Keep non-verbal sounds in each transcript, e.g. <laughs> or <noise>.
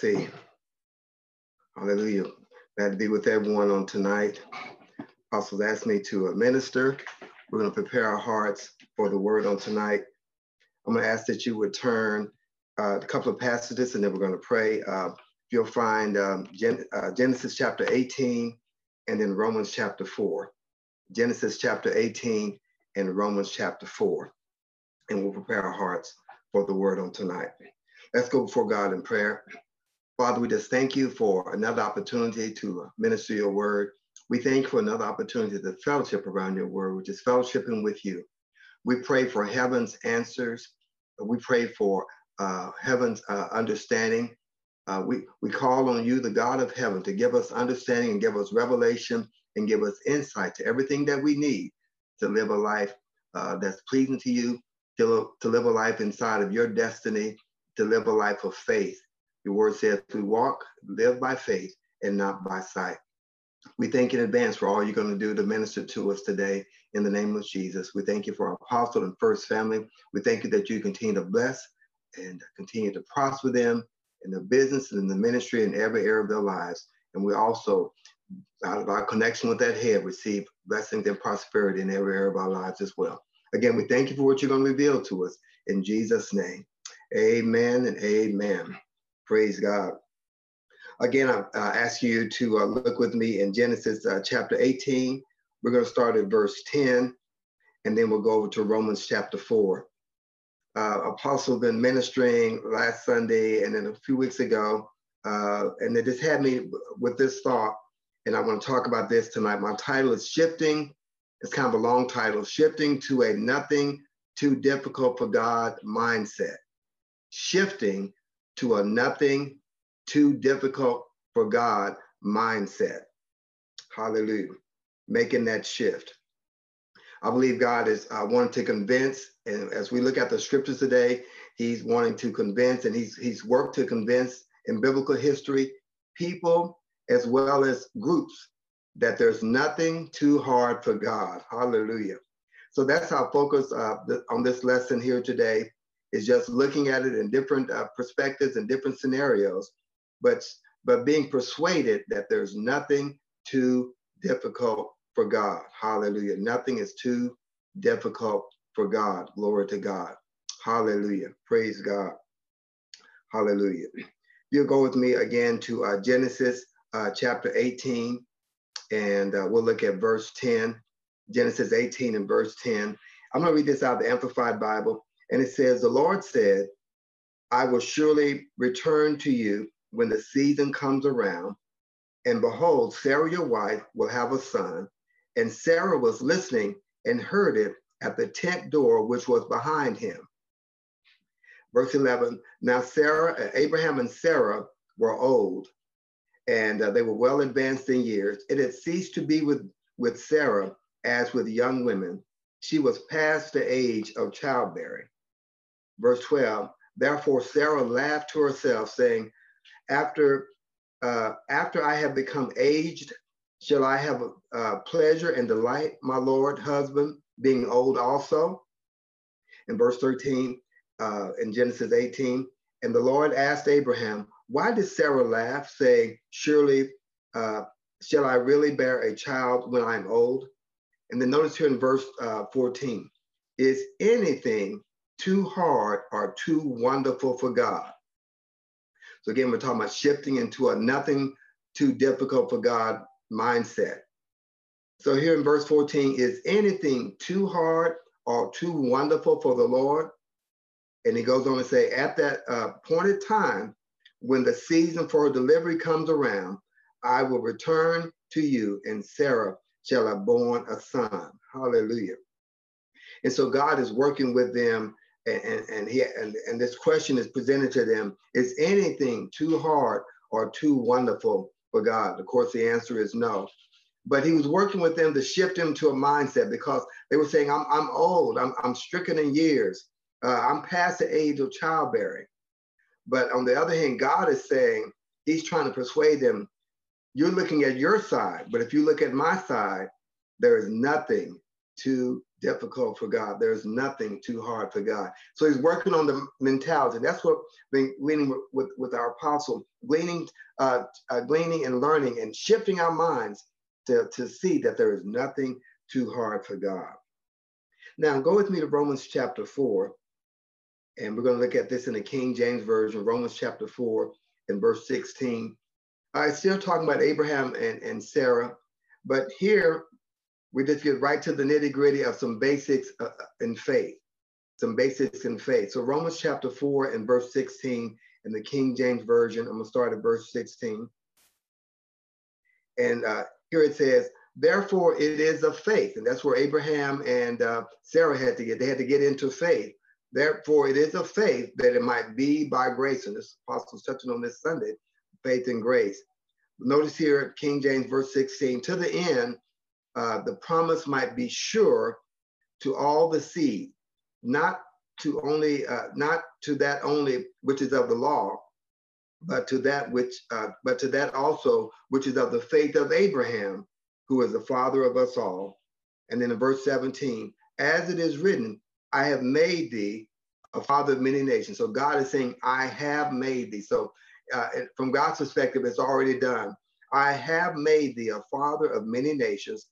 see. Hallelujah. Glad to be with everyone on tonight. Apostles asked me to minister. We're going to prepare our hearts for the word on tonight. I'm going to ask that you would turn uh, a couple of passages and then we're going to pray. Uh, you'll find um, Gen- uh, Genesis chapter 18 and then Romans chapter 4. Genesis chapter 18 and Romans chapter 4. And we'll prepare our hearts for the word on tonight. Let's go before God in prayer. Father, we just thank you for another opportunity to minister your word. We thank you for another opportunity to fellowship around your word, which is fellowshipping with you. We pray for heaven's answers. We pray for uh, heaven's uh, understanding. Uh, we, we call on you, the God of heaven, to give us understanding and give us revelation and give us insight to everything that we need to live a life uh, that's pleasing to you, to, to live a life inside of your destiny, to live a life of faith. Your word says we walk, live by faith and not by sight. We thank in advance for all you're going to do to minister to us today in the name of Jesus. We thank you for our apostle and first family. We thank you that you continue to bless and continue to prosper them in the business and in the ministry in every area of their lives. And we also, out of our connection with that head, receive blessings and prosperity in every area of our lives as well. Again, we thank you for what you're going to reveal to us in Jesus' name. Amen and amen. Praise God. Again, I uh, ask you to uh, look with me in Genesis uh, chapter 18. We're going to start at verse 10, and then we'll go over to Romans chapter 4 uh, apostle been ministering last Sunday and then a few weeks ago, uh, and it just had me with this thought. And I want to talk about this tonight. My title is Shifting. It's kind of a long title Shifting to a Nothing Too Difficult for God mindset. Shifting to a Nothing Too Difficult for God mindset. Hallelujah. Making that shift. I believe God is uh, wanting to convince, and as we look at the scriptures today, He's wanting to convince, and He's He's worked to convince in biblical history people as well as groups that there's nothing too hard for God. Hallelujah. So that's our focus uh, on this lesson here today is just looking at it in different uh, perspectives and different scenarios, but but being persuaded that there's nothing too difficult for God. Hallelujah. Nothing is too difficult for God. Glory to God. Hallelujah. Praise God. Hallelujah. You'll go with me again to uh, Genesis uh, chapter 18, and uh, we'll look at verse 10. Genesis 18 and verse 10. I'm going to read this out of the Amplified Bible, and it says, The Lord said, I will surely return to you when the season comes around, and behold, Sarah your wife will have a son, and Sarah was listening and heard it at the tent door, which was behind him. Verse 11 Now Sarah, Abraham and Sarah were old, and uh, they were well advanced in years. It had ceased to be with, with Sarah as with young women. She was past the age of childbearing. Verse 12 Therefore Sarah laughed to herself, saying, After uh, after I have become aged Shall I have uh, pleasure and delight, my Lord, husband, being old also? In verse 13, uh, in Genesis 18, and the Lord asked Abraham, Why did Sarah laugh, saying, Surely uh, shall I really bear a child when I'm old? And then notice here in verse uh, 14, is anything too hard or too wonderful for God? So again, we're talking about shifting into a nothing too difficult for God mindset. So here in verse 14, is anything too hard or too wonderful for the Lord? And he goes on to say, at that uh, appointed time, when the season for delivery comes around, I will return to you, and Sarah shall have born a son. Hallelujah. And so God is working with them, and, and, he and, and this question is presented to them: Is anything too hard or too wonderful for God? Of course, the answer is no. But he was working with them to shift them to a mindset because they were saying, I'm, I'm old, I'm, I'm stricken in years, uh, I'm past the age of childbearing. But on the other hand, God is saying, He's trying to persuade them, you're looking at your side, but if you look at my side, there is nothing too difficult for God. There's nothing too hard for God. So he's working on the mentality. That's what been gleaning with, with, with our apostle, gleaning, uh, uh, gleaning and learning and shifting our minds to, to see that there is nothing too hard for God. Now go with me to Romans chapter 4. And we're going to look at this in the King James Version, Romans chapter 4 and verse 16. I still talking about Abraham and, and Sarah, but here we just get right to the nitty gritty of some basics uh, uh, in faith, some basics in faith. So Romans chapter 4 and verse 16 in the King James Version, I'm going to start at verse 16. And uh, here it says, therefore it is of faith. And that's where Abraham and uh, Sarah had to get, they had to get into faith. Therefore it is of faith that it might be by grace. And this apostle's touching on this Sunday, faith and grace. Notice here, King James verse 16, to the end uh, the promise might be sure to all the seed, not to only, uh, not to that only which is of the law, but to that which, uh, but to that also which is of the faith of Abraham, who is the father of us all. And then in verse 17, as it is written, I have made thee a father of many nations. So God is saying, I have made thee. So uh, from God's perspective, it's already done. I have made thee a father of many nations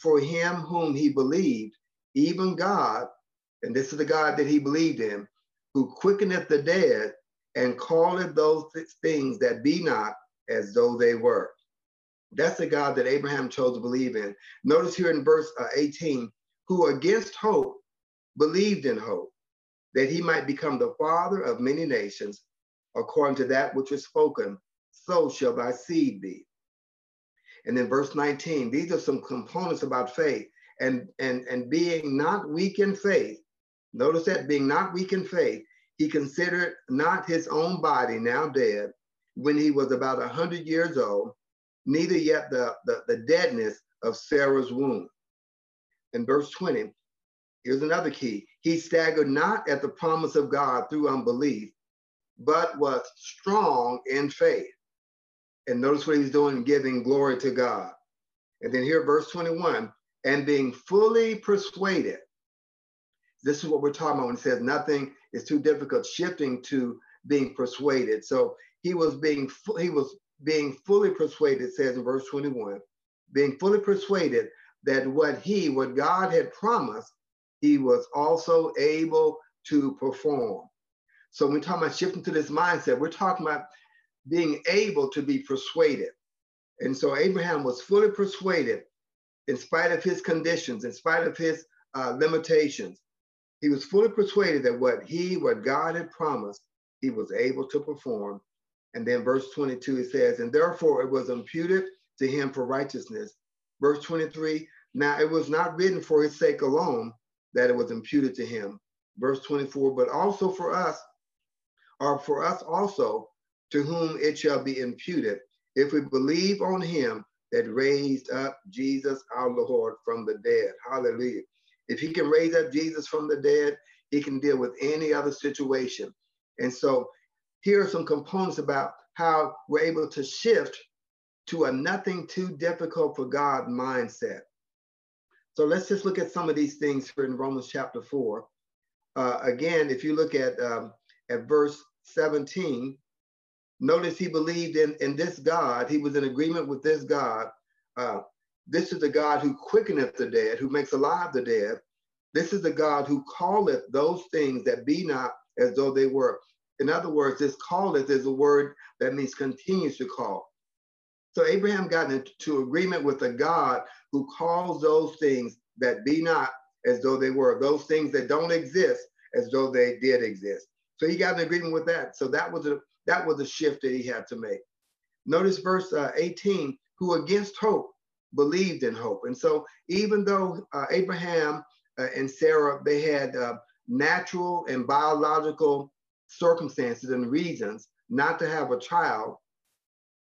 for him whom he believed, even God, and this is the God that he believed in, who quickeneth the dead and calleth those things that be not as though they were. That's the God that Abraham chose to believe in. Notice here in verse uh, 18, who against hope believed in hope, that he might become the father of many nations, according to that which was spoken, so shall thy seed be. And then verse 19, these are some components about faith and, and, and being not weak in faith. Notice that being not weak in faith, he considered not his own body now dead when he was about a hundred years old, neither yet the, the, the deadness of Sarah's womb. In verse 20, here's another key. He staggered not at the promise of God through unbelief, but was strong in faith and notice what he's doing, giving glory to God. And then here, verse 21, and being fully persuaded. This is what we're talking about when it says nothing is too difficult, shifting to being persuaded. So he was being he was being fully persuaded, says in verse 21, being fully persuaded that what he, what God had promised, he was also able to perform. So when we're talking about shifting to this mindset, we're talking about being able to be persuaded. And so Abraham was fully persuaded in spite of his conditions, in spite of his uh, limitations. He was fully persuaded that what he, what God had promised, he was able to perform. And then verse 22, it says, and therefore it was imputed to him for righteousness. Verse 23, now it was not written for his sake alone that it was imputed to him. Verse 24, but also for us, or for us also, to whom it shall be imputed if we believe on him that raised up Jesus our Lord from the dead. Hallelujah. If he can raise up Jesus from the dead, he can deal with any other situation. And so here are some components about how we're able to shift to a nothing too difficult for God mindset. So let's just look at some of these things here in Romans chapter 4. Uh, again, if you look at, um, at verse 17, Notice he believed in, in this God. He was in agreement with this God. Uh, this is the God who quickeneth the dead, who makes alive the dead. This is the God who calleth those things that be not as though they were. In other words, this calleth is a word that means continues to call. So Abraham got into agreement with a God who calls those things that be not as though they were, those things that don't exist as though they did exist. So he got an agreement with that. So that was a that was a shift that he had to make. Notice verse uh, 18, who against hope believed in hope. And so even though uh, Abraham uh, and Sarah, they had uh, natural and biological circumstances and reasons not to have a child,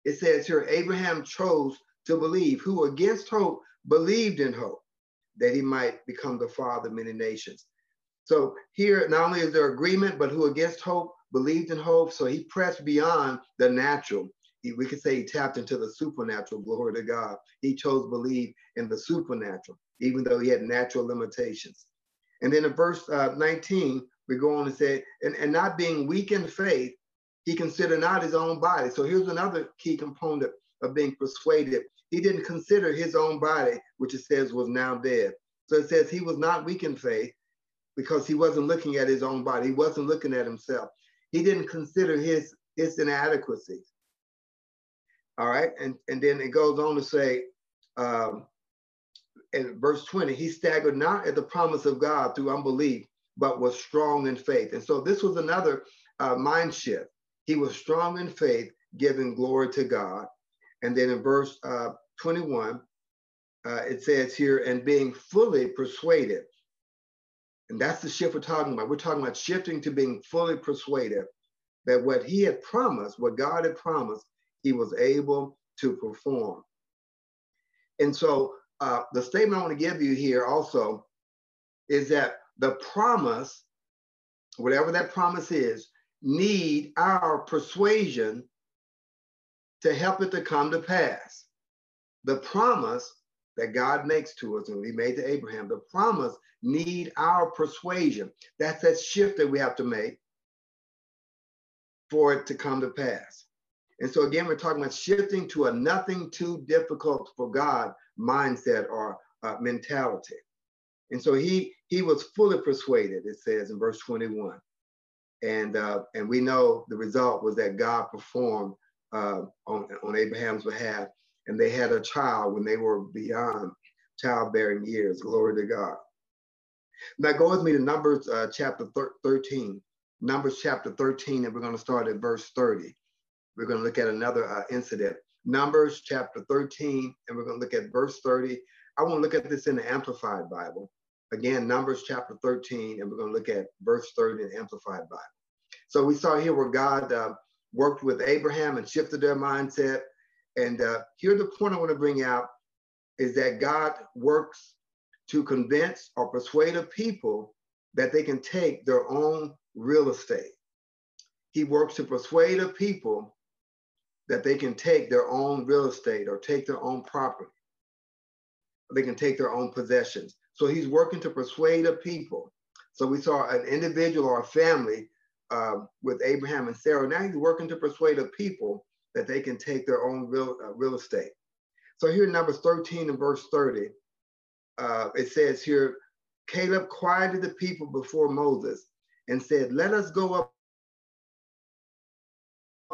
it says here, Abraham chose to believe, who against hope believed in hope that he might become the father of many nations. So here, not only is there agreement, but who against hope believed in hope. So he pressed beyond the natural. we could say he tapped into the supernatural. Glory to God. He chose believe in the supernatural, even though he had natural limitations. And then in verse uh, 19, we go on and say, and, and not being weak in faith, he considered not his own body. So here's another key component of being persuaded. He didn't consider his own body, which it says was now dead. So it says he was not weak in faith because he wasn't looking at his own body. He wasn't looking at himself. He didn't consider his, his inadequacies. All right. And, and then it goes on to say, um, in verse 20, he staggered not at the promise of God through unbelief, but was strong in faith. And so this was another uh, mind shift. He was strong in faith, giving glory to God. And then in verse uh, 21, uh, it says here, and being fully persuaded. And that's the shift we're talking about. We're talking about shifting to being fully persuaded that what he had promised, what God had promised, he was able to perform. And so uh, the statement I want to give you here also is that the promise, whatever that promise is, need our persuasion to help it to come to pass. The promise that God makes to us and he made to Abraham, the promise need our persuasion. That's that shift that we have to make for it to come to pass. And so again, we're talking about shifting to a nothing too difficult for God mindset or uh, mentality. And so he he was fully persuaded, it says in verse 21. And uh, and we know the result was that God performed uh, on, on Abraham's behalf, and they had a child when they were beyond childbearing years. Glory to God. Now go with me to Numbers uh, chapter 13. Numbers chapter 13, and we're going to start at verse 30. We're going to look at another uh, incident. Numbers chapter 13, and we're going to look at verse 30. I want to look at this in the Amplified Bible. Again, Numbers chapter 13, and we're going to look at verse 30 in the Amplified Bible. So we saw here where God uh, worked with Abraham and shifted their mindset. And uh, here the point I want to bring out is that God works to convince or persuade a people that they can take their own real estate. He works to persuade a people that they can take their own real estate or take their own property. They can take their own possessions. So he's working to persuade a people. So we saw an individual or a family uh, with Abraham and Sarah. Now he's working to persuade a people that they can take their own real, uh, real estate. So here in Numbers 13 and verse 30, uh, it says here, Caleb quieted the people before Moses and said, let us go up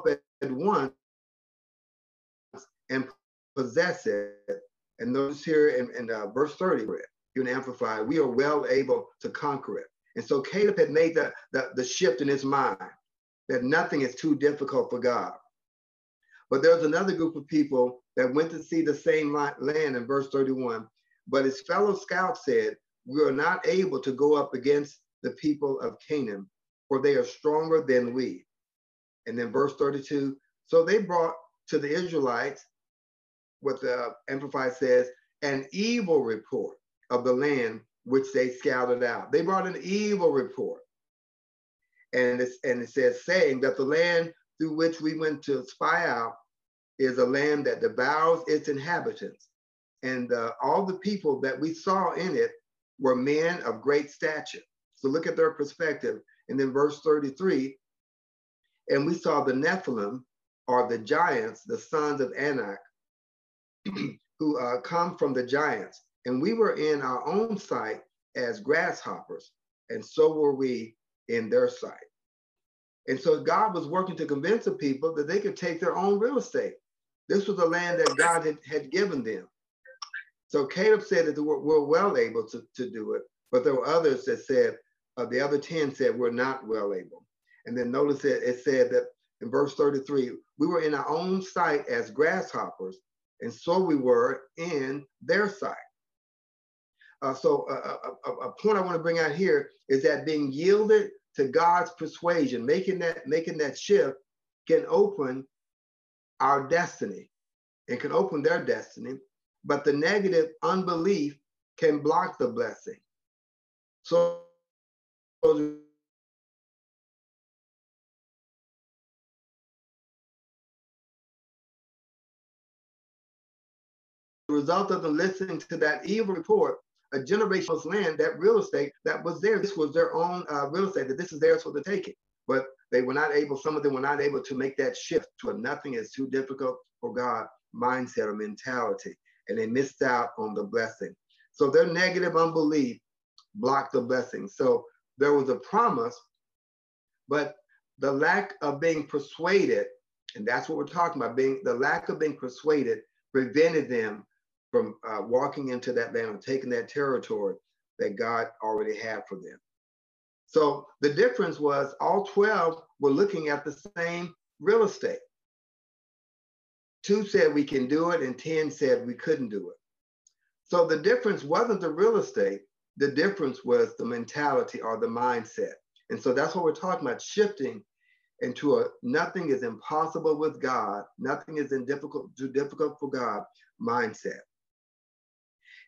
at once and possess it. And notice here in, in uh, verse 30, you can amplify, we are well able to conquer it. And so Caleb had made the, the, the shift in his mind that nothing is too difficult for God. But there's another group of people that went to see the same land in verse 31. But his fellow scouts said, We are not able to go up against the people of Canaan, for they are stronger than we. And then verse 32 So they brought to the Israelites what the Amplified says, an evil report of the land which they scouted out. They brought an evil report. And, and it says, saying that the land through which we went to spy out is a land that devours its inhabitants. And uh, all the people that we saw in it were men of great stature. So look at their perspective. And then verse 33, and we saw the Nephilim, or the giants, the sons of Anak, <clears throat> who uh, come from the giants. And we were in our own sight as grasshoppers, and so were we in their sight. And so God was working to convince the people that they could take their own real estate. This was the land that God had, had given them. So Caleb said that we're, we're well able to, to do it, but there were others that said, uh, the other 10 said, we're not well able. And then notice that it said that in verse 33, we were in our own sight as grasshoppers, and so we were in their sight. Uh, so uh, a, a, point I want to bring out here is that being yielded to God's persuasion, making that making that shift can open our destiny and can open their destiny. But the negative unbelief can block the blessing. So the result of them listening to that evil report, a generation was land, that real estate that was there. This was their own uh, real estate, that this is theirs for the taking. But they were not able, some of them were not able to make that shift to a nothing is too difficult for God mindset or mentality. And they missed out on the blessing. So their negative unbelief blocked the blessing. So there was a promise, but the lack of being persuaded, and that's what we're talking about, being the lack of being persuaded prevented them from uh, walking into that land and taking that territory that God already had for them. So the difference was all 12 were looking at the same real estate. Two said we can do it, and 10 said we couldn't do it. So the difference wasn't the real estate, the difference was the mentality or the mindset. And so that's what we're talking about shifting into a nothing is impossible with God, nothing is in difficult, too difficult for God mindset.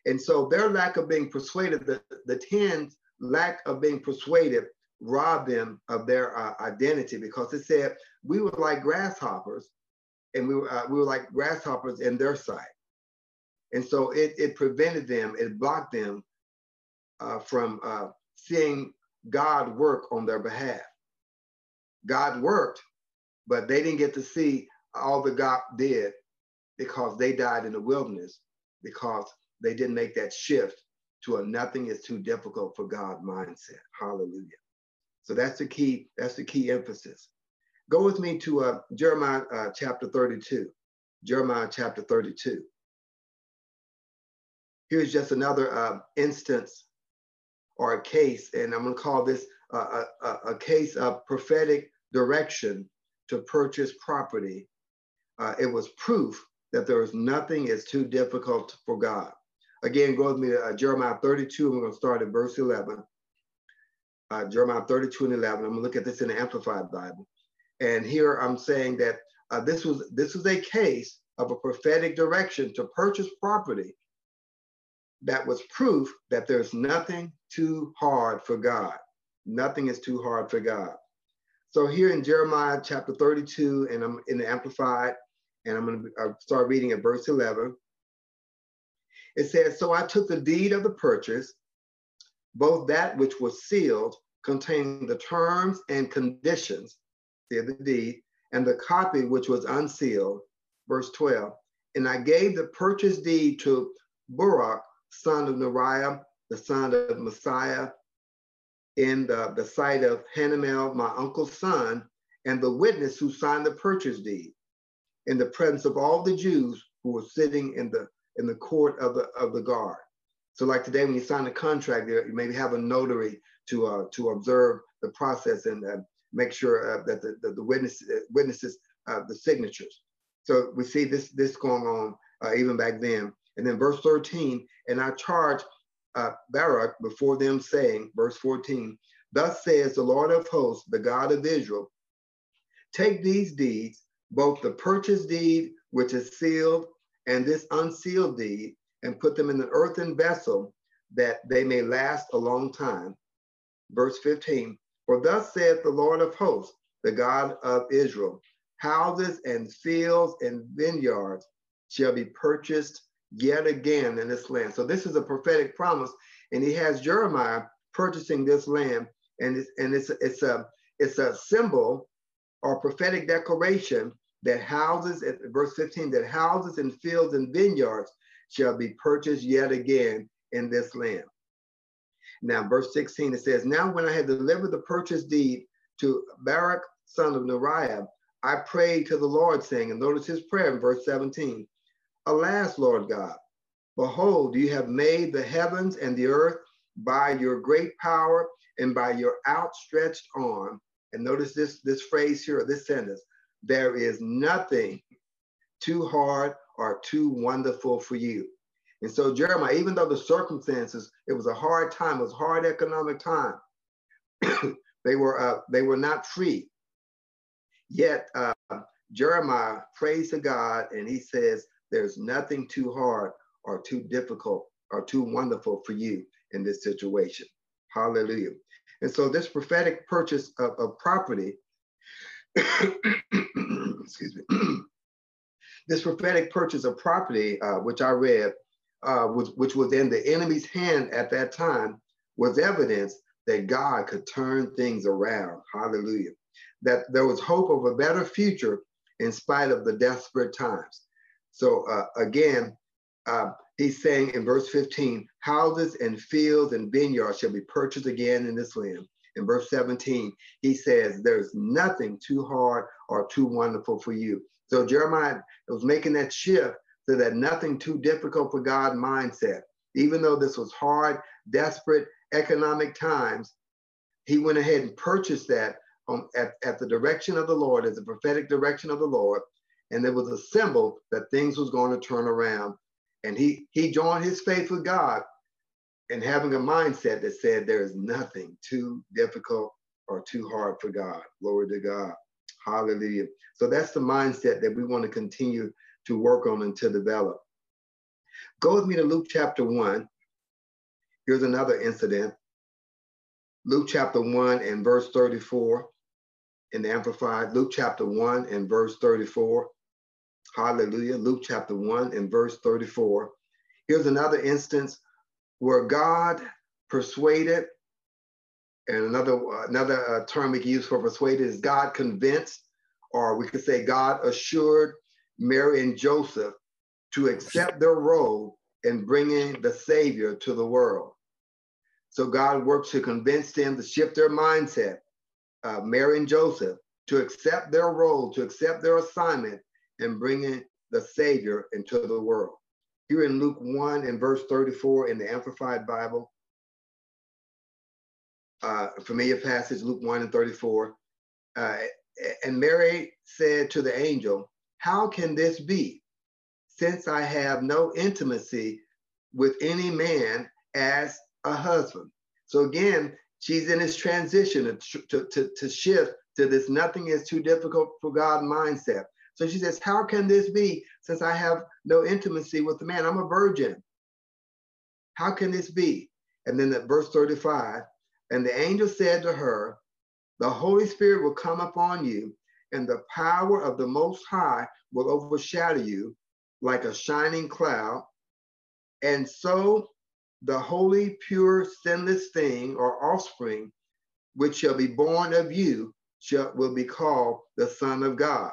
And so their lack of being persuaded, the, the tens lack of being persuaded robbed them of their uh, identity because it said we were like grasshoppers and we were, uh, we were like grasshoppers in their sight. And so it, it prevented them, it blocked them uh, from uh, seeing God work on their behalf. God worked, but they didn't get to see all that God did because they died in the wilderness because they didn't make that shift to a nothing is too difficult for God mindset. Hallelujah. So that's the key, that's the key emphasis. Go with me to uh, Jeremiah uh, chapter 32. Jeremiah chapter 32. Here's just another uh, instance or a case, and I'm going to call this a, a, a, case of prophetic direction to purchase property. Uh, it was proof that there is nothing is too difficult for God. Again, go with me to uh, Jeremiah 32, and we're going to start at verse 11. Uh, Jeremiah 32 and 11. I'm going to look at this in the Amplified Bible. And here I'm saying that uh, this was this was a case of a prophetic direction to purchase property that was proof that there's nothing too hard for God. Nothing is too hard for God. So here in Jeremiah chapter 32, and I'm in the Amplified, and I'm going to start reading at verse 11. It says, So I took the deed of the purchase, both that which was sealed, containing the terms and conditions, see the deed, and the copy which was unsealed, verse 12. And I gave the purchase deed to Baruch, son of Neriah, the son of Mahseiah, in the, the sight of Hanamel, my uncle's son, and the witness who signed the purchase deed in the presence of all the Jews who were sitting in the in the court of the of the guard. So like today, when you sign a contract, you maybe have a notary to uh, to observe the process and uh, make sure uh, that the, the, the witness, uh, witnesses uh, the signatures. So we see this this going on uh, even back then. And then verse 13, and I charge Baruch before them, saying, verse 14, Thus says the Lord of hosts, the God of Israel, take these deeds, both the purchase deed, which is sealed, and this unsealed deed, and put them in an earthen vessel, that they may last a long time. Verse 15, For thus saith the Lord of hosts, the God of Israel, houses and fields and vineyards shall be purchased yet again in this land. So this is a prophetic promise, and he has Jeremiah purchasing this land, and it's and it's it's a it's a symbol or prophetic declaration that houses at verse 15 that houses and fields and vineyards shall be purchased yet again in this land. Now, verse 16 it says, Now when I had delivered the purchase deed to Baruch, son of Neriah, I prayed to the Lord, saying, and notice his prayer in verse 17 Alas, Lord God, behold, you have made the heavens and the earth by your great power and by your outstretched arm. And notice this, this phrase here, this sentence there is nothing too hard or too wonderful for you. And so, Jeremiah, even though the circumstances, it was a hard time, it was hard economic time, <coughs> they were uh, they were not free. Yet uh, Jeremiah prays to God and he says, there's nothing too hard or too difficult or too wonderful for you in this situation. Hallelujah. And so this prophetic purchase of, of property, <coughs> excuse me, <clears throat> This prophetic purchase of property, uh, which I read, uh, was, which was in the enemy's hand at that time, was evidence that God could turn things around. Hallelujah. That there was hope of a better future in spite of the desperate times. So uh, again, uh, he's saying in verse 15, houses and fields and vineyards shall be purchased again in this land. In verse 17, he says, There's nothing too hard or too wonderful for you. So Jeremiah was making that shift so that nothing too difficult for God mindset. Even though this was hard, desperate economic times, he went ahead and purchased that at, at the direction of the Lord, as a prophetic direction of the Lord. And there was a symbol that things was going to turn around. And he he joined his faith with God and having a mindset that said there is nothing too difficult or too hard for God. Glory to God. Hallelujah. So that's the mindset that we want to continue to work on and to develop. Go with me to Luke chapter 1. Here's another incident. Luke chapter 1 and verse 34 in the Amplified. Luke chapter 1 and verse 34. Hallelujah. Luke chapter 1 and verse 34. Here's another instance where God persuaded, and another another uh, term we can use for persuaded is God convinced, or we could say God assured Mary and Joseph to accept their role in bringing the Savior to the world. So God worked to convince them to shift their mindset, uh, Mary and Joseph, to accept their role, to accept their assignment in bringing the Savior into the world. Here in Luke 1 and verse 34 in the Amplified Bible, uh, familiar passage, Luke 1 and 34. Uh, and Mary said to the angel, How can this be, since I have no intimacy with any man as a husband? So again, she's in this transition to, to, to shift to this nothing is too difficult for God mindset. So she says, How can this be since I have no intimacy with the man? I'm a virgin. How can this be? And then at verse 35, and the angel said to her, The Holy Spirit will come upon you, and the power of the Most High will overshadow you like a shining cloud. And so the holy, pure, sinless thing or offspring, which shall be born of you, shall, will be called the Son of God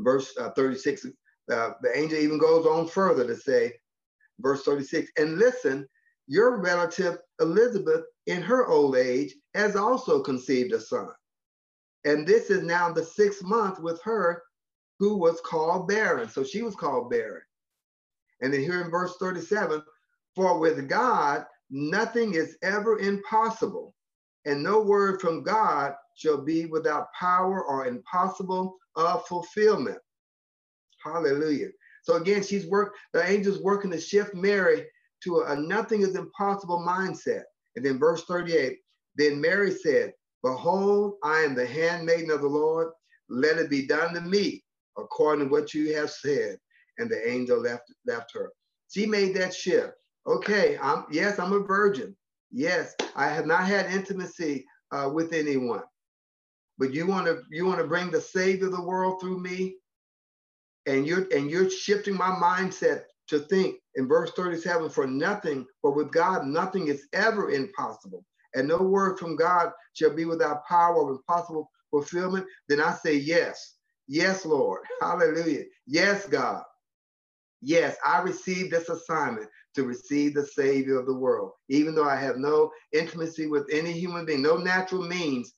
verse uh, 36, uh, the angel even goes on further to say, verse 36, and listen, your relative Elizabeth in her old age has also conceived a son. And this is now the sixth month with her who was called barren. So she was called barren. And then here in verse 37, for with God, nothing is ever impossible, and no word from God shall be without power or impossible of fulfillment. Hallelujah. So again, she's work, the angel's working to shift Mary to a, a nothing is impossible mindset. And then verse 38, then Mary said, Behold, I am the handmaiden of the Lord. Let it be done to me according to what you have said. And the angel left, left her. She made that shift. Okay, I'm yes, I'm a virgin. Yes, I have not had intimacy uh, with anyone but you want to you want to bring the savior of the world through me and you're and you're shifting my mindset to think in verse 37 for nothing but with god nothing is ever impossible. And no word from god shall be without power of impossible fulfillment. Then i say yes yes lord <laughs> hallelujah. Yes god. Yes i received this assignment to receive the savior of the world. Even though i have no intimacy with any human being no natural means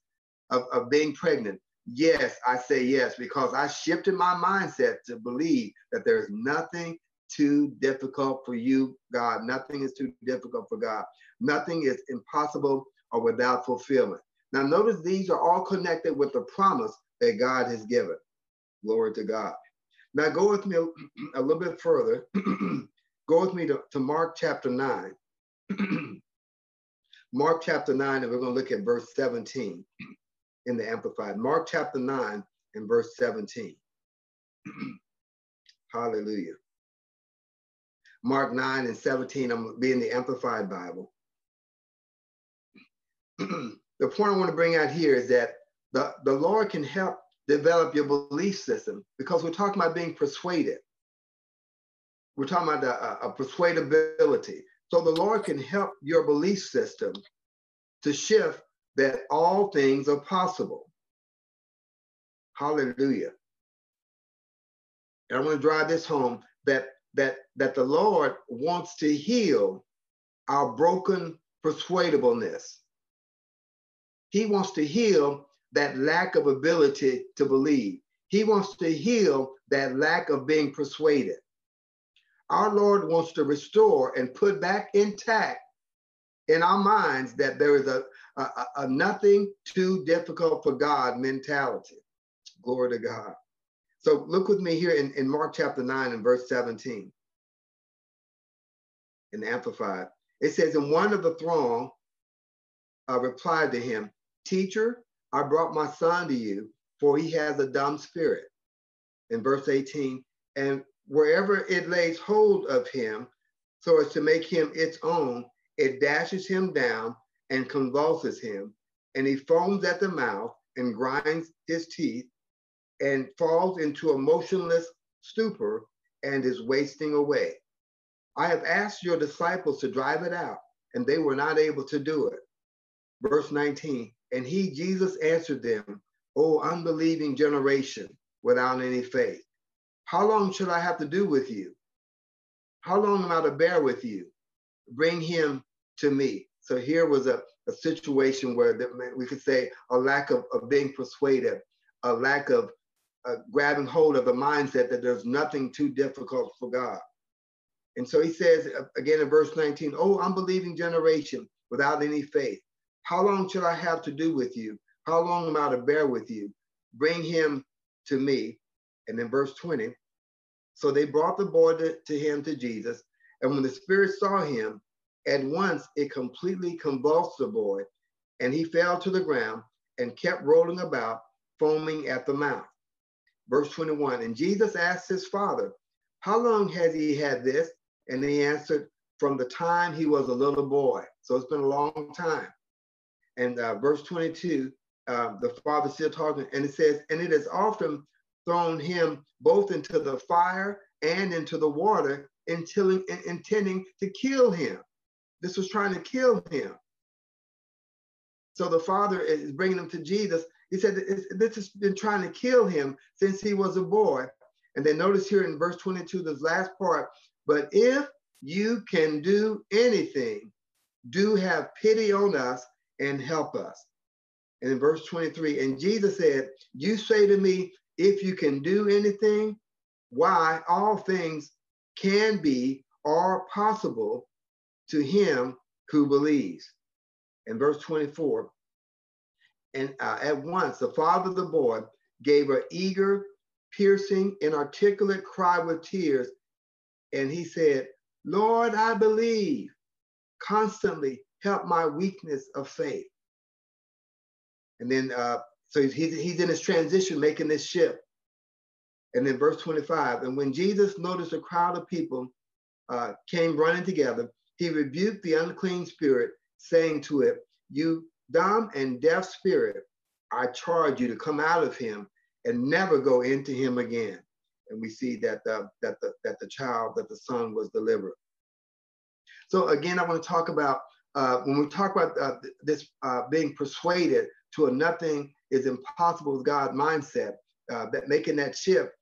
of, of being pregnant, yes, I say yes, because I shifted my mindset to believe that there's nothing too difficult for you, God. Nothing is too difficult for God. Nothing is impossible or without fulfillment. Now, notice these are all connected with the promise that God has given. Glory to God. Now, go with me a, little bit further. <clears throat> go with me to, to Mark chapter 9. <clears throat> Mark chapter 9, and we're going to look at verse 17 <clears throat> in the Amplified. Mark chapter 9 and verse 17. Hallelujah. Mark 9 and 17, I'm be in the Amplified Bible. <clears throat> the point I want to bring out here is that the, the Lord can help develop your belief system because we're talking about being persuaded. We're talking about a persuadability. So the Lord can help your belief system to shift that all things are possible. Hallelujah. And I want to drive this home that that that the Lord wants to heal our broken persuadableness. He wants to heal that lack of ability to believe. He wants to heal that lack of being persuaded. Our Lord wants to restore and put back intact in our minds that there is a, a, a nothing too difficult for God mentality. Glory to God. So look with me here in, in Mark chapter 9 and verse 17 in Amplified. It says, And one of the throng uh, replied to him, Teacher, I brought my son to you, for he has a dumb spirit. In verse 18, and wherever it lays hold of him, so as to make him its own, it dashes him down and convulses him, and he foams at the mouth and grinds his teeth and falls into a motionless stupor and is wasting away. I have asked your disciples to drive it out, and they were not able to do it. Verse 19, and he, Jesus, answered them, O unbelieving generation without any faith. How long should I have to do with you? How long am I to bear with you? Bring him to me. So here was a, a situation where we could say a lack of, of being persuaded, a lack of uh, grabbing hold of the mindset that there's nothing too difficult for God. And so he says uh, again in verse 19, Oh, unbelieving generation without any faith. How long shall I have to do with you? How long am I to bear with you? Bring him to me. And then verse 20. So they brought the boy to, to him to Jesus. And when the spirit saw him, at once it completely convulsed the boy, and he fell to the ground and kept rolling about, foaming at the mouth. Verse 21 And Jesus asked his father, How long has he had this? And he answered, From the time he was a little boy. So it's been a long time. And uh, verse 22, uh, the father still talking, and it says, And it has often thrown him both into the fire and into the water, until, intending to kill him. This was trying to kill him. So the father is bringing him to Jesus. He said, This has been trying to kill him since he was a boy. And then notice here in verse 22, this last part, but if you can do anything, do have pity on us and help us. And in verse 23, and Jesus said, You say to me, if you can do anything, why all things can be or possible to him who believes. In verse 24, and uh, at once the father of the boy gave an eager, piercing, inarticulate cry with tears, and he said, Lord, I believe. Constantly help my weakness of faith. And then, uh, so he's, he's in his transition, making this shift. And then verse 25, and when Jesus noticed a crowd of people uh, came running together, he rebuked the unclean spirit, saying to it, You dumb and deaf spirit, I charge you to come out of him and never go into him again. And we see that the, that the, that the child, that the son was delivered. So again, I want to talk about uh, when we talk about uh, this uh, being persuaded to a nothing is impossible with God mindset, uh, that making that shift.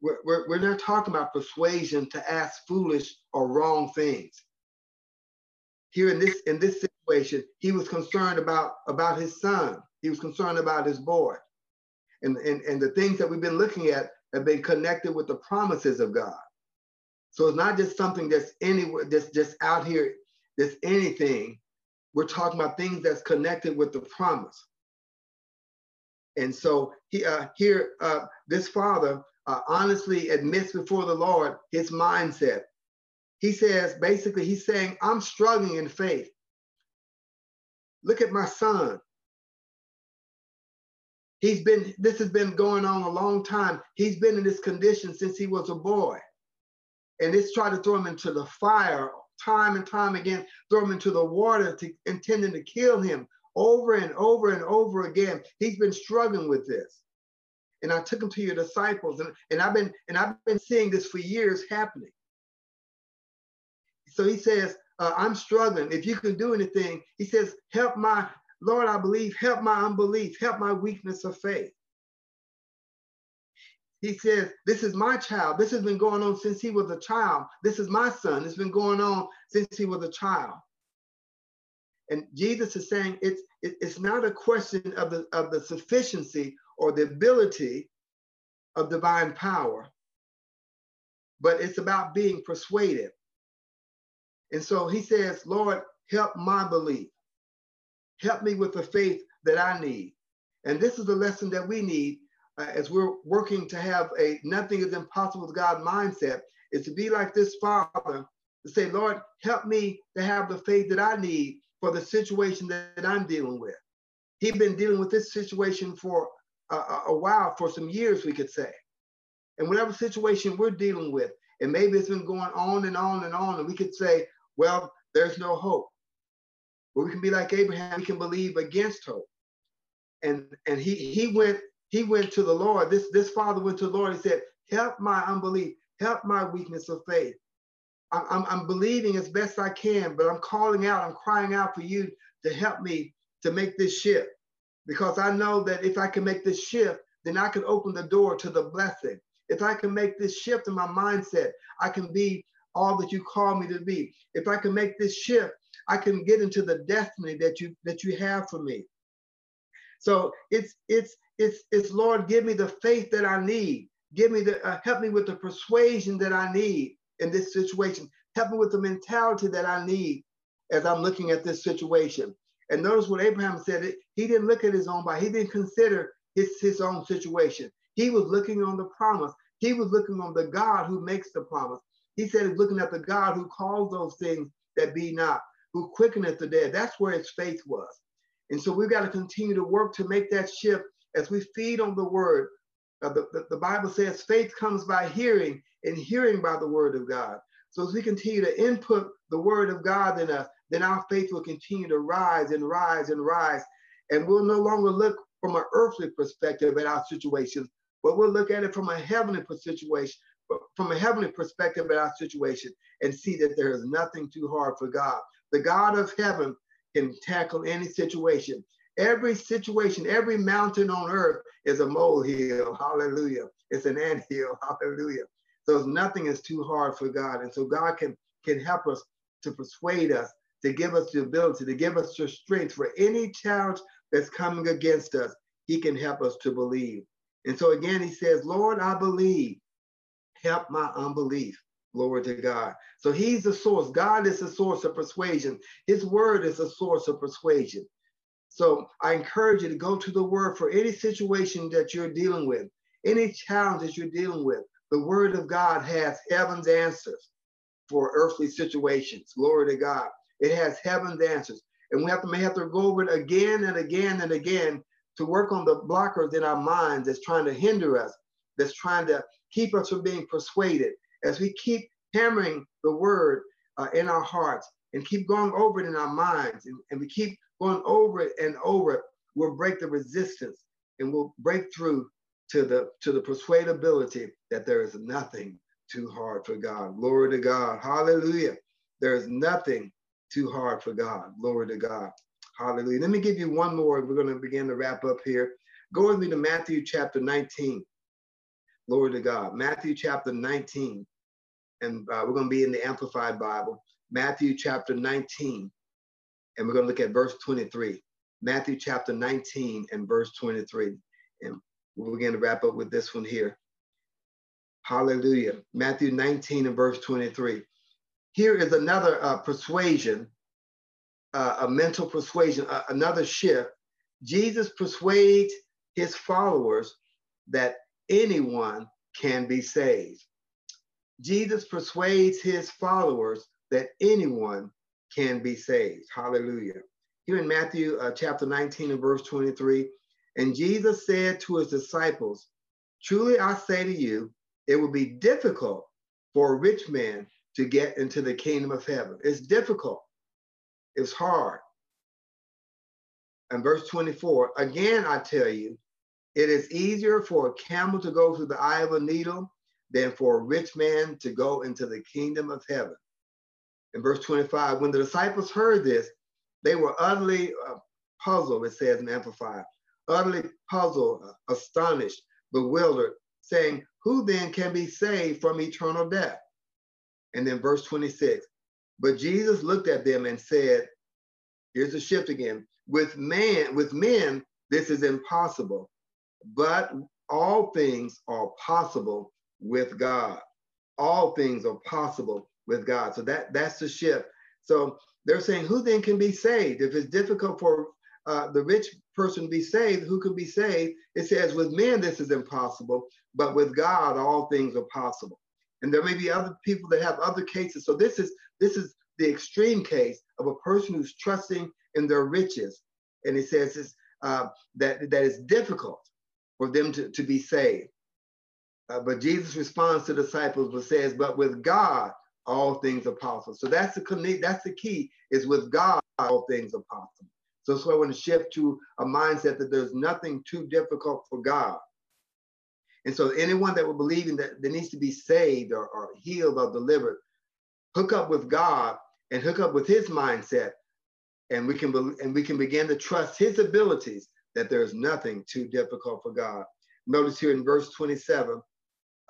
We're, we're, we're not talking about persuasion to ask foolish or wrong things. Here in this in this situation, he was concerned about about his son. He was concerned about his boy, and and and the things that we've been looking at have been connected with the promises of God. So it's not just something that's anywhere, that's just out here, that's anything. We're talking about things that's connected with the promise. And so he, uh, here, uh, this father uh, honestly admits before the Lord his mindset. He says, basically, he's saying, I'm struggling in faith. Look at my son. He's been, this has been going on a long time. He's been in this condition since he was a boy. And it's trying to throw him into the fire time and time again, throw him into the water to, intending to kill him over and over and over again. He's been struggling with this. and I took him to your disciples. And, and I've been and I've been seeing this for years happening. So he says, uh, I'm struggling. If you can do anything, he says, help my Lord, I believe, help my unbelief, help my weakness of faith. He says, This is my child. This has been going on since he was a child. This is my son. It's been going on since he was a child. And Jesus is saying it's it, it's not a question of the of the sufficiency or the ability of divine power, but it's about being persuaded. And so he says, Lord, help my belief. Help me with the faith that I need. And this is the lesson that we need uh, as we're working to have a nothing is impossible with God mindset, is to be like this father, to say, Lord, help me to have the faith that I need for the situation that, that I'm dealing with. He's been dealing with this situation for a, a while, for some years, we could say. And whatever situation we're dealing with, and maybe it's been going on and on and on, and we could say, well, there's no hope. But we can be like Abraham, we can believe against hope. And and he he went he went to the Lord. This this father went to the Lord and said, help my unbelief, help my weakness of faith. I'm, I'm, I'm believing as best I can, but I'm calling out, I'm crying out for you to help me to make this shift. Because I know that if I can make this shift, then I can open the door to the blessing. If I can make this shift in my mindset, I can be all that you call me to be. If I can make this shift, I can get into the destiny that you that you have for me. So it's it's it's it's Lord, give me the faith that I need. Give me the uh, help me with the persuasion that I need in this situation. Help me with the mentality that I need as I'm looking at this situation. And notice what Abraham said. He didn't look at his own body. He didn't consider his, his own situation. He was looking on the promise. He was looking on the God who makes the promise. He said he's looking at the God who calls those things that be not, who quickeneth the dead. That's where his faith was. And so we've got to continue to work to make that shift as we feed on the word. Uh, the, the, the Bible says faith comes by hearing and hearing by the word of God. So as we continue to input the word of God in us, then our faith will continue to rise and rise and rise. And we'll no longer look from an earthly perspective at our situation, but we'll look at it from a heavenly situation, from a heavenly perspective at our situation and see that there is nothing too hard for God. The God of heaven can tackle any situation. Every situation, every mountain on earth is a molehill. Hallelujah. It's an anthill. <laughs> Hallelujah. So nothing is too hard for God. And so God can, can help us to persuade us, to give us the ability, to give us the strength for any challenge that's coming against us. He can help us to believe. And so again, he says, Lord, I believe. Help my unbelief. Glory to God. So he's the source. God is the source of persuasion. His word is the source of persuasion. So I encourage you to go to the word for any situation that you're dealing with, any challenge that you're dealing with. The word of God has heaven's answers for earthly situations. Glory to God. It has heaven's answers. And we have to may have to go over it again and again and again to work on the blockers in our minds that's trying to hinder us, that's trying to keep us from being persuaded. As we keep hammering the word uh, in our hearts and keep going over it in our minds, and, and we keep going over it and over it, we'll break the resistance and we'll break through to the to the persuadability that there is nothing too hard for God. Glory to God. Hallelujah. There is nothing too hard for God. Glory to God. Hallelujah. Let me give you one more. We're going to begin to wrap up here. Go with me to Matthew chapter 19. Glory to God. Matthew chapter 19. And uh, we're going to be in the Amplified Bible. Matthew chapter 19 and we're going to look at verse 23. Matthew chapter 19 and verse 23. And we'll begin to wrap up with this one here. Hallelujah. Matthew 19 and verse 23. Here is another uh, persuasion, uh, a mental persuasion, uh, another shift. Jesus persuades his followers that anyone can be saved. Jesus persuades his followers that anyone can be saved. Hallelujah. Here in Matthew uh, chapter 19 and verse 23, and Jesus said to his disciples, Truly I say to you, it will be difficult for a rich man to get into the kingdom of heaven. It's difficult, it's hard. And verse 24, again I tell you, It is easier for a camel to go through the eye of a needle than for a rich man to go into the kingdom of heaven. In verse 25, when the disciples heard this, they were utterly uh, puzzled, it says in Amplified, utterly puzzled, uh, astonished, bewildered, saying, Who then can be saved from eternal death? And then verse 26, but Jesus looked at them and said, Here's the shift again. With man, with men, this is impossible, but all things are possible with God. All things are possible with God. So that that's the shift. So they're saying, who then can be saved? If it's difficult for uh, the rich person to be saved, who can be saved? It says, with men this is impossible, but with God all things are possible. And there may be other people that have other cases. So this is this is the extreme case of a person who's trusting in their riches. And it says uh, that, that it's difficult for them to, to be saved. Uh, but Jesus responds to the disciples, but says, but with God, all things are possible. So that's the that's the key is with God, all things are possible. So why I want to shift to a mindset that there's nothing too difficult for God. And so anyone that will believe in that, that needs to be saved or, or healed or delivered, hook up with God and hook up with his mindset and we can be, and we can begin to trust his abilities that there's nothing too difficult for God. Notice here in verse 27,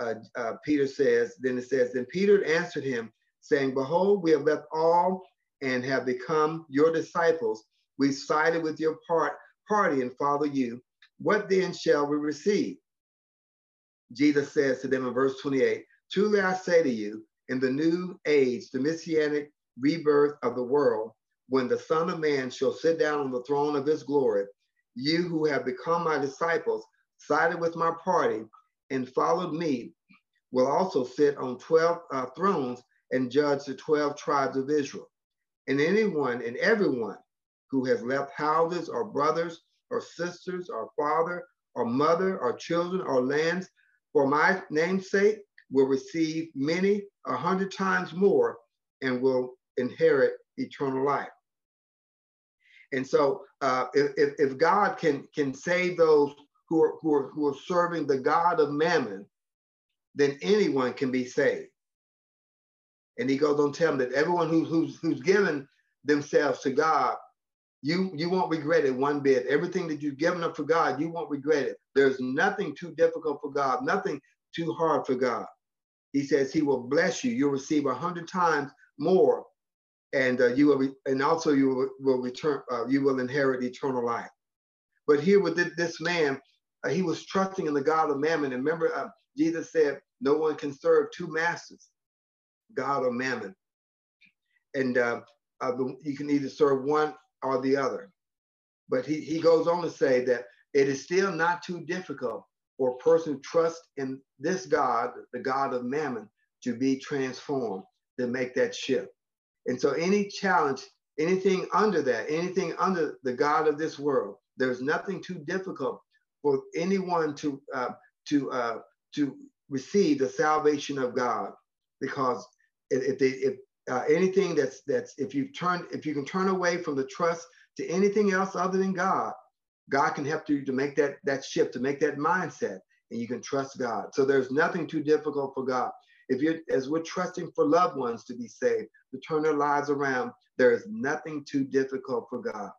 uh, uh, Peter says, then it says, then Peter answered him, saying, Behold, we have left all and have become your disciples. We sided with your part, party and follow you. What then shall we receive? Jesus says to them in verse 28, Truly I say to you, in the new age, the messianic rebirth of the world, when the Son of Man shall sit down on the throne of his glory, you who have become my disciples, sided with my party, and followed me, will also sit on 12 uh, thrones and judge the 12 tribes of Israel. And anyone and everyone who has left houses or brothers or sisters or father or mother or children or lands for my name's sake will receive many a hundred times more and will inherit eternal life. And so, uh, if, if God can can save those who are, who are who are serving the God of Mammon, then anyone can be saved. And he goes on to tell them that everyone who's who's who's given themselves to God, you you won't regret it one bit. Everything that you've given up for God, you won't regret it. There's nothing too difficult for God, nothing too hard for God. He says he will bless you. You'll receive a hundred times more and uh, you will, and also you will, will return, uh, you will inherit eternal life. But here with this man, uh, he was trusting in the God of Mammon. And remember, uh, Jesus said, "No one can serve two masters, God or Mammon." And uh, uh, you can either serve one or the other. But he he goes on to say that it is still not too difficult for a person to trust in this God, the God of Mammon, to be transformed, to make that shift. And so any challenge, anything under that, anything under the God of this world, there's nothing too difficult for anyone to uh, to uh, to receive the salvation of God, because if they if uh, anything that's that's if you turn if you can turn away from the trust to anything else other than God, God can help you to make that that shift, to make that mindset, and you can trust God. So there's nothing too difficult for God. If you're as we're trusting for loved ones to be saved, to turn their lives around, there is nothing too difficult for God.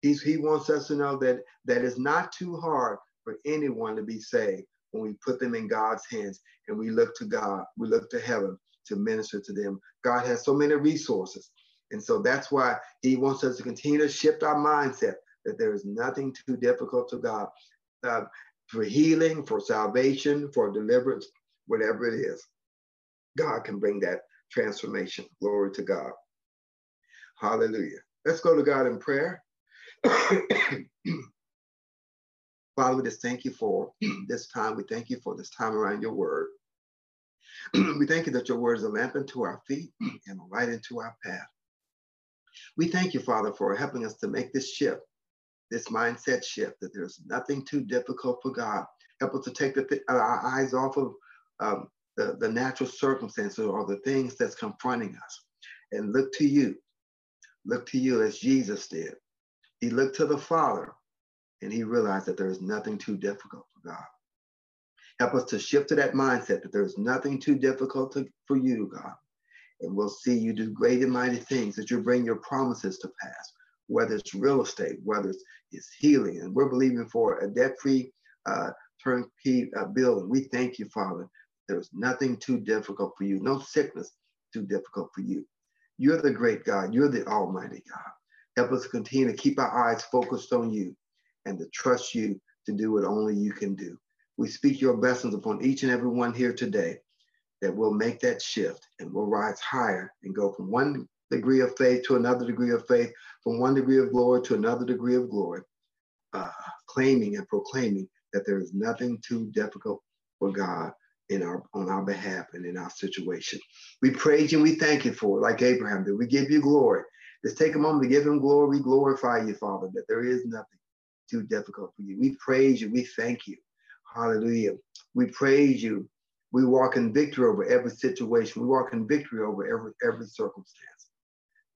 He's, he wants us to know that that is not too hard for anyone to be saved when we put them in God's hands and we look to God, we look to heaven to minister to them. God has so many resources. And so that's why he wants us to continue to shift our mindset that there is nothing too difficult to God uh, for healing, for salvation, for deliverance, whatever it is. God can bring that transformation. Glory to God. Hallelujah. Let's go to God in prayer. <clears throat> Father, we just thank you for <clears throat> this time. We thank you for this time around your word. <clears throat> we thank you that your word is a lamp unto our feet and a light into our path. We thank you, Father, for helping us to make this shift, this mindset shift, that there's nothing too difficult for God. Help us to take th- our eyes off of um, the, the natural circumstances or the things that's confronting us and look to you. Look to you as Jesus did. He looked to the Father and he realized that there is nothing too difficult for God. Help us to shift to that mindset that there's nothing too difficult to, for you, God. And we'll see you do great and mighty things, that you bring your promises to pass, whether it's real estate, whether it's, it's healing. And we're believing for a debt free uh, turnkey uh, building. We thank you, Father. There's nothing too difficult for you, no sickness too difficult for you. You're the great God, you're the Almighty God. Help us continue to keep our eyes focused on you and to trust you to do what only you can do. We speak your blessings upon each and every one here today that will make that shift and will rise higher and go from one degree of faith to another degree of faith, from one degree of glory to another degree of glory, uh, claiming and proclaiming that there is nothing too difficult for God in our on our behalf and in our situation. We praise you and we thank you for it, like Abraham did. We give you glory. Let's take a moment to give him glory. We glorify you, Father, that there is nothing too difficult for you. We praise you. We thank you. Hallelujah. We praise you. We walk in victory over every situation. We walk in victory over every every circumstance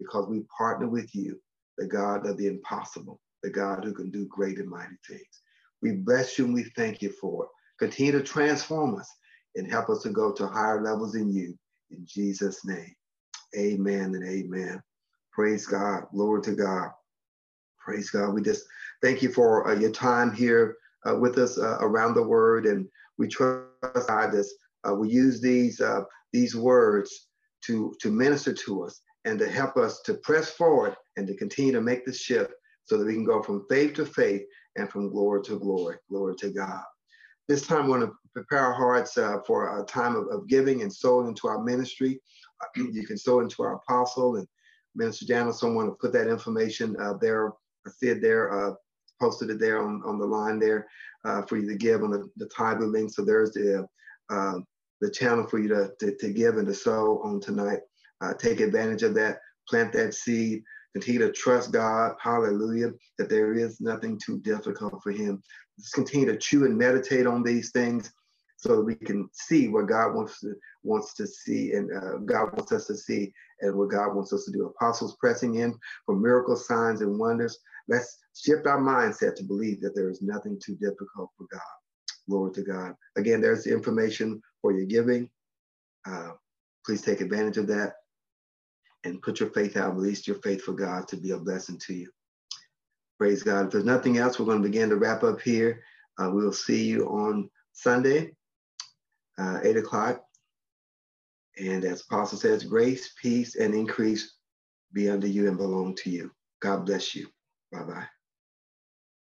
because we partner with you, the God of the impossible, the God who can do great and mighty things. We bless you and we thank you for it. Continue to transform us and help us to go to higher levels in you. In Jesus' name, amen and amen. Praise God. Glory to God. Praise God. We just thank you for uh, your time here uh, with us uh, around the word. And we trust God this. Uh, we use these, uh, these words to, to minister to us and to help us to press forward and to continue to make the shift so that we can go from faith to faith and from glory to glory. Glory to God. This time, we want to prepare our hearts uh, for a time of, of, giving and sowing into our ministry. <clears throat> you can sow into our apostle and Minister Janice. Someone to put that information uh, there. I see it there, uh, posted it there on, on the line there uh, for you to give on the, the tithe link. So there's the uh, the channel for you to, to, to, give and to sow on tonight. Take advantage of that. Plant that seed. Continue to trust God. Hallelujah. That there is nothing too difficult for Him. Just continue to chew and meditate on these things so that we can see what God wants to wants to see and uh, God wants us to see and what God wants us to do. Apostles pressing in for miracle signs and wonders. Let's shift our mindset to believe that there is nothing too difficult for God. Glory to God. Again, there's the information for your giving. Uh, please take advantage of that and put your faith out, release your faith for God to be a blessing to you. Praise God. If there's nothing else, we're going to begin to wrap up here. Uh, we'll see you on Sunday, uh, 8 o'clock. And as Apostle says, grace, peace, and increase be unto you and belong to you. God bless you. Bye bye.